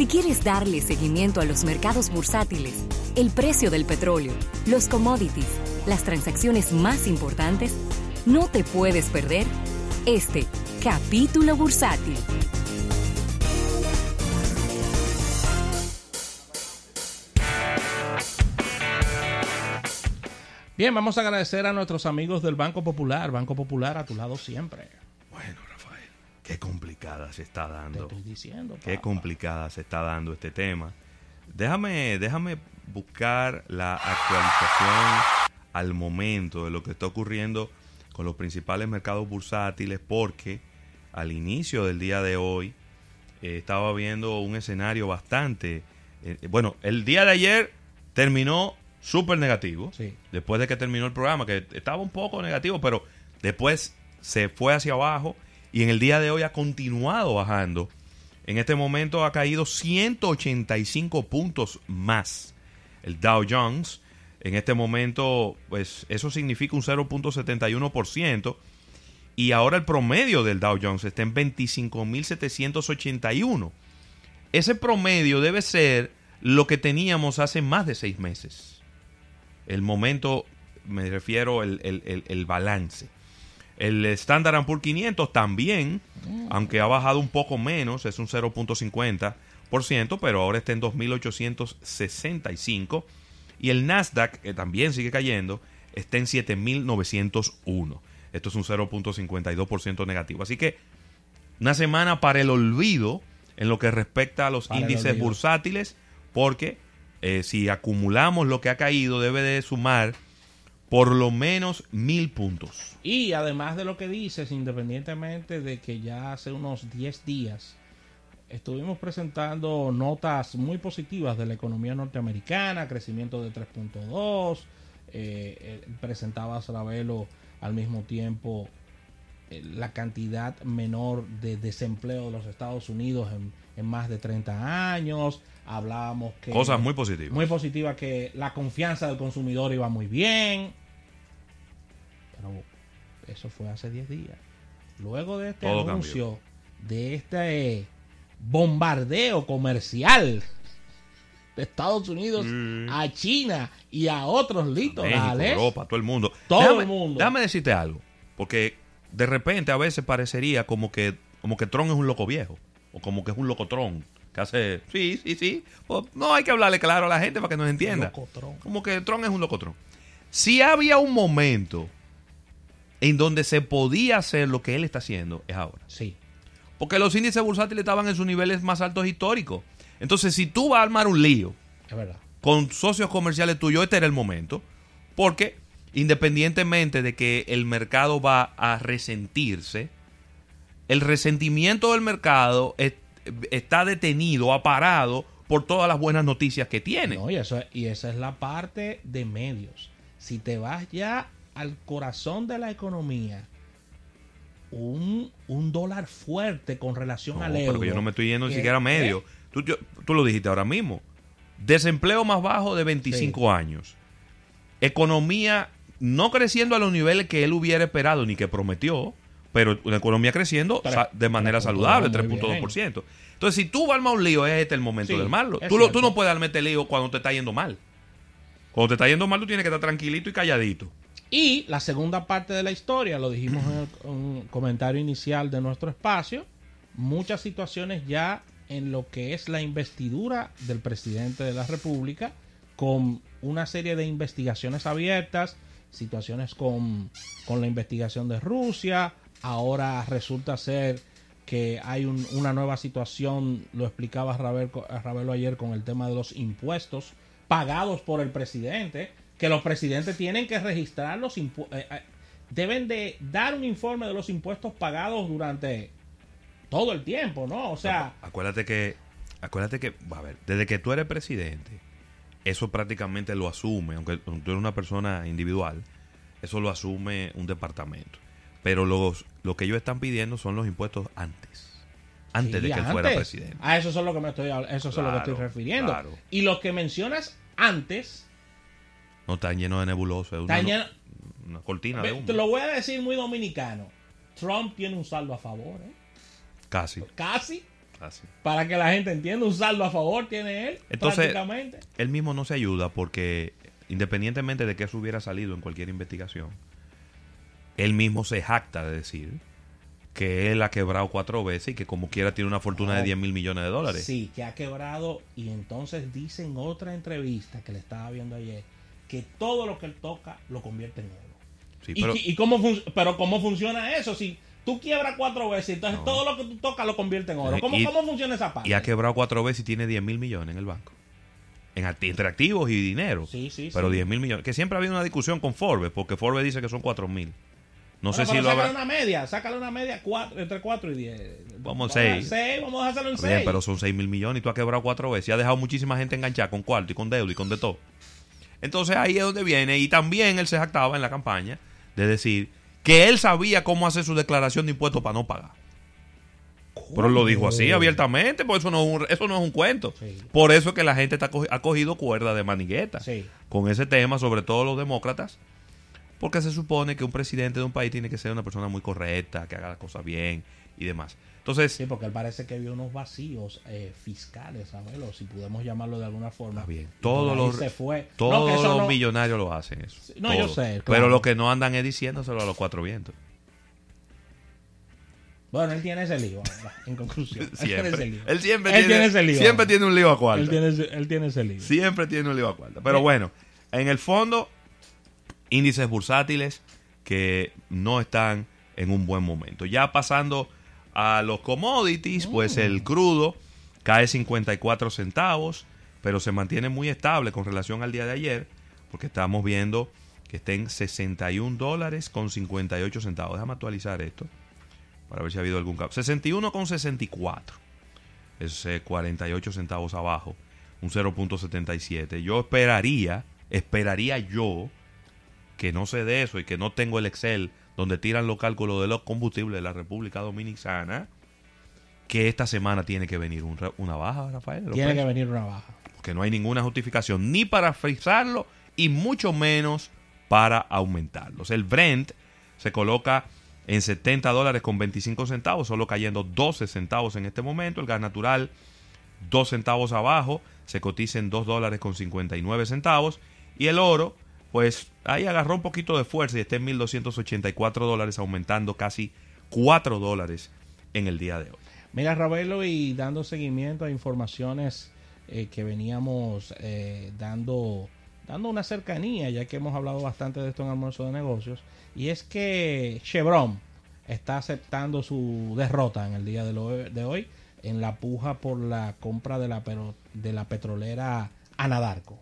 Si quieres darle seguimiento a los mercados bursátiles, el precio del petróleo, los commodities, las transacciones más importantes, no te puedes perder este capítulo bursátil. Bien, vamos a agradecer a nuestros amigos del Banco Popular. Banco Popular a tu lado siempre. Qué complicada se está Te dando. estoy diciendo. Qué complicada se está dando este tema. Déjame, déjame buscar la actualización al momento de lo que está ocurriendo con los principales mercados bursátiles porque al inicio del día de hoy eh, estaba viendo un escenario bastante... eh, bueno, el día de ayer terminó súper negativo. Sí. Después de que terminó el programa, que estaba un poco negativo, pero después se fue hacia abajo y en el día de hoy ha continuado bajando. En este momento ha caído 185 puntos más el Dow Jones. En este momento, pues eso significa un 0.71%. Y ahora el promedio del Dow Jones está en 25.781. Ese promedio debe ser lo que teníamos hace más de seis meses. El momento, me refiero el, el- el- el balance. El Standard Poor's 500 también, aunque ha bajado un poco menos, es un 0.50%, pero ahora está en 2.865. Y el Nasdaq, que también sigue cayendo, está en 7.901. Esto es un 0.52% negativo. Así que una semana para el olvido en lo que respecta a los Para índices bursátiles, porque eh, si acumulamos lo que ha caído, debe de sumar por lo menos mil puntos. Y además de lo que dices, independientemente de que ya hace unos 10 días estuvimos presentando notas muy positivas de la economía norteamericana, crecimiento de 3.2, eh, eh, presentaba Saravelo al mismo tiempo eh, la cantidad menor de desempleo de los Estados Unidos en, en más de 30 años, hablábamos que... Cosas muy positivas. Muy positiva que la confianza del consumidor iba muy bien. Pero eso fue hace 10 días. Luego de este Todo anuncio, de este bombardeo comercial de Estados Unidos Mm. a China y a otros litorales. Europa, todo el mundo. Todo Déjame- el mundo. Déjame decirte algo, porque de repente a veces parecería como que como que Tron es un loco viejo o como que es un locotrón que hace sí, sí, sí. Pues, no hay que hablarle claro a la gente para que nos entienda. Locotrón. Como que Tron es un locotrón. Si había un momento en donde se podía hacer lo que él está haciendo, es ahora. Sí. Porque los índices bursátiles estaban en sus niveles más altos históricos. Entonces, si tú vas a armar un lío Es verdad. con socios comerciales tuyos, este era el momento. Porque independientemente de que el mercado va a resentirse, el resentimiento del mercado es- está detenido, ha parado por todas las buenas noticias que tiene. No, y, eso, y esa es la parte de medios. Si te vas ya al corazón de la economía, un, un dólar fuerte con relación No, al euro. que yo no me estoy yendo ni siquiera a medio. Tú, yo- tú lo dijiste ahora mismo. Desempleo más bajo de 25 años. Economía no creciendo a los niveles que él hubiera esperado ni que prometió, pero una economía creciendo Tres- de manera 3.2, saludable, muy 3.2%. Entonces, si tú vas a armar un lío, es este el momento Sí, de armarlo. Tú, lo- tú no puedes armar este lío cuando te está yendo mal. Cuando te está yendo mal, tú tienes que estar tranquilito y calladito. Y la segunda parte de la historia, lo dijimos en el comentario inicial de nuestro espacio, muchas situaciones ya en lo que es la investidura del presidente de la República, con una serie de investigaciones abiertas, situaciones con, con la investigación de Rusia, ahora resulta ser que hay un- una nueva situación, lo explicaba Ravel, Ravelo ayer con el tema de los impuestos pagados por el presidente, que los presidentes tienen que registrar los impuestos, deben de dar un informe de los impuestos pagados durante todo el tiempo, ¿no? O sea, Acuérdate que, acuérdate que, a ver, desde que tú eres presidente, eso prácticamente lo asume, aunque tú eres una persona individual, eso lo asume un departamento. Pero los, lo que ellos están pidiendo son los impuestos antes. Antes sí, de que él fuera presidente. A eso es lo que me estoy, eso es lo que estoy refiriendo. claro. Y lo que mencionas antes, No están llenos de nebulosa, es una, lleno- una cortina de humo. te lo voy a decir muy dominicano. Trump tiene un saldo a favor, ¿eh? Casi. Casi. Para que la gente entienda, un saldo a favor tiene él, Entonces, prácticamente. Él mismo no se ayuda porque independientemente de que eso hubiera salido en cualquier investigación, él mismo se jacta de decir que él ha quebrado cuatro veces y que como quiera tiene una fortuna de No. 10 mil millones de dólares. Sí, que ha quebrado y entonces dice en otra entrevista que le estaba viendo ayer que todo lo que él toca lo convierte en oro. Sí, ¿Y, pero, y cómo pero cómo funciona eso? Si tú quiebras cuatro veces, entonces No. todo lo que tú tocas lo convierte en oro. ¿Cómo, Y- cómo funciona esa parte? y ha quebrado cuatro veces y tiene 10 mil millones en el banco. En acti- entre activos y dinero. Sí, sí, pero sí. 10 mil millones. Que siempre ha habido una discusión con Forbes, porque Forbes dice que son 4 mil. No sé si lo habrá. una media, sácale una media cuatro, entre 4 y 10. Vamos, a seis. 6, vamos a hacerlo en Está bien, 6. pero son 6 mil millones y tú has quebrado cuatro veces y has dejado muchísima gente enganchada con cuarto y con deuda y con de todo. Entonces ahí es donde viene. Y también él se jactaba en la campaña de decir que él sabía cómo hacer su declaración de impuestos para no pagar. Pero lo dijo así abiertamente, porque eso no es un, eso no es un cuento. Sí. Por eso es que la gente está ha cogido cuerda de manigueta Sí. con ese tema, sobre todo los demócratas, porque se supone que un presidente de un país tiene que ser una persona muy correcta, que haga las cosas bien y demás. Entonces, Sí, porque él parece que vio unos vacíos eh, fiscales, abuelo, si podemos llamarlo de alguna forma. Bien. Todos los- se fue. todos No, los no- millonarios lo hacen eso. no, yo sé, claro. Pero lo que no andan es diciéndoselo a los cuatro vientos. Bueno, él tiene ese lío, en conclusión. Él tiene ese lío. Él siempre Él tiene, tiene ese lío. siempre tiene un lío a cuarta. Él tiene, ese- él tiene ese lío. Siempre tiene un lío a cuarta. Pero bueno, en el fondo, índices bursátiles que no están en un buen momento. Ya pasando a los commodities, pues el crudo cae 54 centavos, pero se mantiene muy estable con relación al día de ayer, porque estamos viendo que está en 61 dólares con 58 centavos. Déjame actualizar esto para ver si ha habido algún cambio. 61 con 64 es eh, 48 centavos abajo, un 0.77. Yo esperaría, esperaría yo que no sé de eso y que no tengo el Excel donde tiran los cálculos de los combustibles de la República Dominicana, que esta semana tiene que venir un una baja, Rafael. Tiene que venir una baja. Porque no hay ninguna justificación ni para frizarlo y mucho menos para aumentarlos. El Brent se coloca en 70 dólares con 25 centavos, solo cayendo 12 centavos en este momento. El gas natural, 2 centavos abajo, se cotiza en 2 dólares con 59 centavos. Y el oro, pues ahí agarró un poquito de fuerza y está en 1.284 dólares, aumentando casi 4 dólares en el día de hoy. Mira, Ravelo, y dando seguimiento a informaciones eh, que veníamos eh, dando, dando una cercanía, ya que hemos hablado bastante de esto en Almuerzo de Negocios, y es que Chevron está aceptando su derrota en el día de, de hoy en la puja por la compra de la, de la petrolera Anadarko.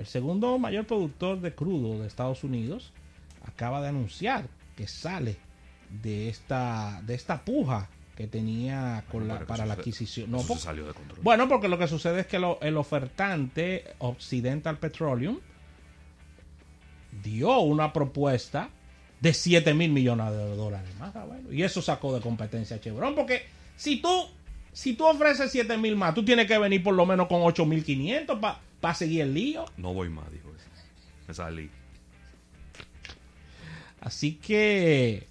El segundo mayor productor de crudo de Estados Unidos acaba de anunciar que sale de esta, de esta puja que tenía con la, para la adquisición. No, salió de control. bueno, porque lo que sucede es que lo- el ofertante Occidental Petroleum dio una propuesta de 7 mil millones de dólares más. ah, bueno, y eso sacó de competencia a Chevron. Porque si tú, si tú ofreces 7 mil más, tú tienes que venir por lo menos con 8 mil 500 para seguir el lío. No voy más, dijo eso. Me salí. Así que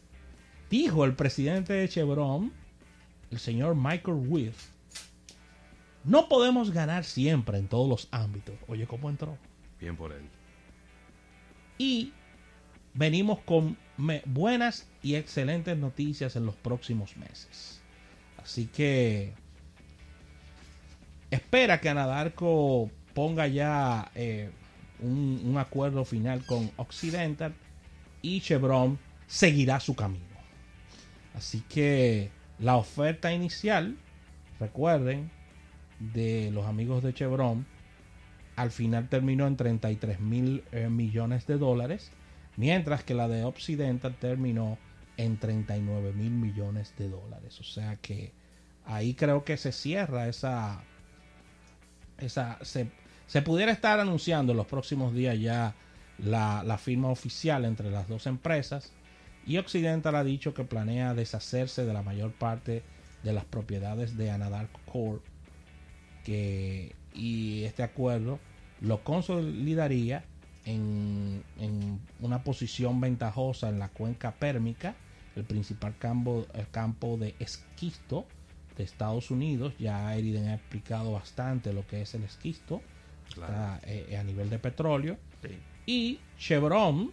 dijo el presidente de Chevron, el señor Michael Witt, no podemos ganar siempre en todos los ámbitos. Oye, ¿cómo entró? Bien por él. Y venimos con buenas y excelentes noticias en los próximos meses. Así que espera que Anadarko ponga ya eh, un, acuerdo final con Occidental y Chevron seguirá su camino. Así que la oferta inicial, recuerden, de los amigos de Chevron, al final terminó en 33 mil eh, millones de dólares, mientras que la de Occidental terminó en 39 mil millones de dólares. O sea que ahí creo que se cierra esa... esa se, se pudiera estar anunciando en los próximos días ya la, la firma oficial entre las dos empresas y Occidental ha dicho que planea deshacerse de la mayor parte de las propiedades de Anadarko Corp que y este acuerdo lo consolidaría en, en una posición ventajosa en la cuenca pérmica, el principal campo, el campo de esquisto de Estados Unidos. Ya Eriden ha explicado bastante lo que es el esquisto Claro. está, eh, a nivel de petróleo. Sí. Y Chevron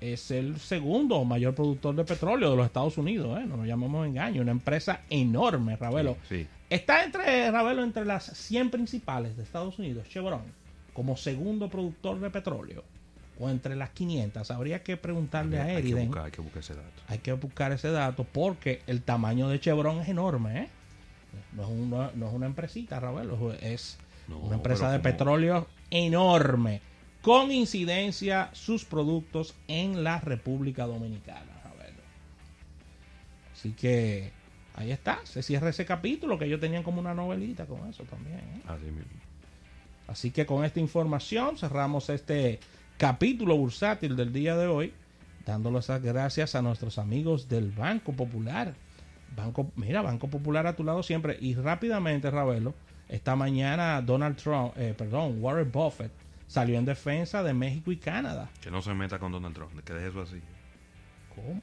es el segundo mayor productor de petróleo de los Estados Unidos. ¿eh? No nos llamemos engaño. Una empresa enorme, Ravelo. Sí. Está entre, Ravelo, entre las 100 principales de Estados Unidos, Chevron, como segundo productor de petróleo. O entre las 500. Habría que preguntarle a Hay que, Eriden. buscar, hay que buscar ese dato. Hay que buscar ese dato porque el tamaño de Chevron es enorme. ¿eh? No, es una, no es una empresita, Ravelo. Es No, una empresa de como- petróleo enorme. Con incidencia sus productos en la República Dominicana. Así que ahí está. Se cierra ese capítulo que ellos tenían como una novelita con eso también. ¿eh? Así mismo. Así que con esta información cerramos este capítulo bursátil del día de hoy, dándoles las gracias a nuestros amigos del Banco Popular. Banco, mira, Banco Popular a tu lado siempre. Y rápidamente, Ravelo, esta mañana Donald Trump, eh, perdón, Warren Buffett salió en defensa de México y Canadá. Que no se meta con Donald Trump, que deje eso así. ¿Cómo?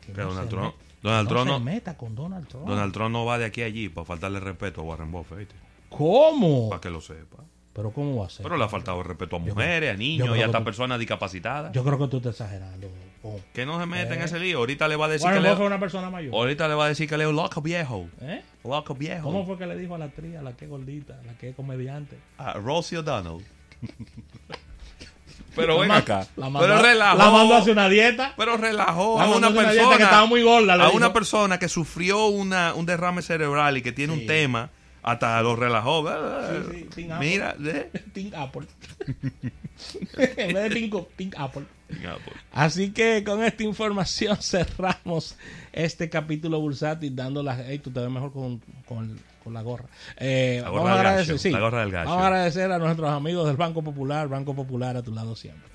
Que Que Donald se Trump- Donald no Trump se no- meta con Donald Trump. Donald Trump no va de aquí a allí para faltarle respeto a Warren Buffett, ¿viste? ¿Cómo? para que lo sepa. Pero ¿cómo va a ser? Pero le ha faltado el respeto a mujeres, a niños y que hasta personas discapacitadas. Yo creo que tú estás exagerando. ¿Cómo? Que no se meta en Eh. ese lío. Ahorita le va a decir Warren que Leo, una persona mayor. ahorita le va a decir que Leo loco viejo. ¿Eh? Loco viejo. ¿Cómo fue que le dijo a la actriz, a la que es gordita, a la que es comediante? A Rosie O'Donnell. Pero ven La ma- acá. La mandó, pero relajó. la mandó a hacer una dieta. Pero relajó La a una persona. que estaba muy gorda, le a dijo. una persona que sufrió una, un derrame cerebral y que tiene Sí. un tema. Hasta lo relajó. Sí, sí. Mira, ¿eh? Apple. en vez de Co- Team Apple. Así que con esta información cerramos este capítulo bursátil dando las... Ey, tú te ves mejor con, con, con la gorra. Eh, La gorra vamos a del agradecer, gacho, sí. la gorra del gacho. Vamos a agradecer a nuestros amigos del Banco Popular, Banco Popular a tu lado siempre.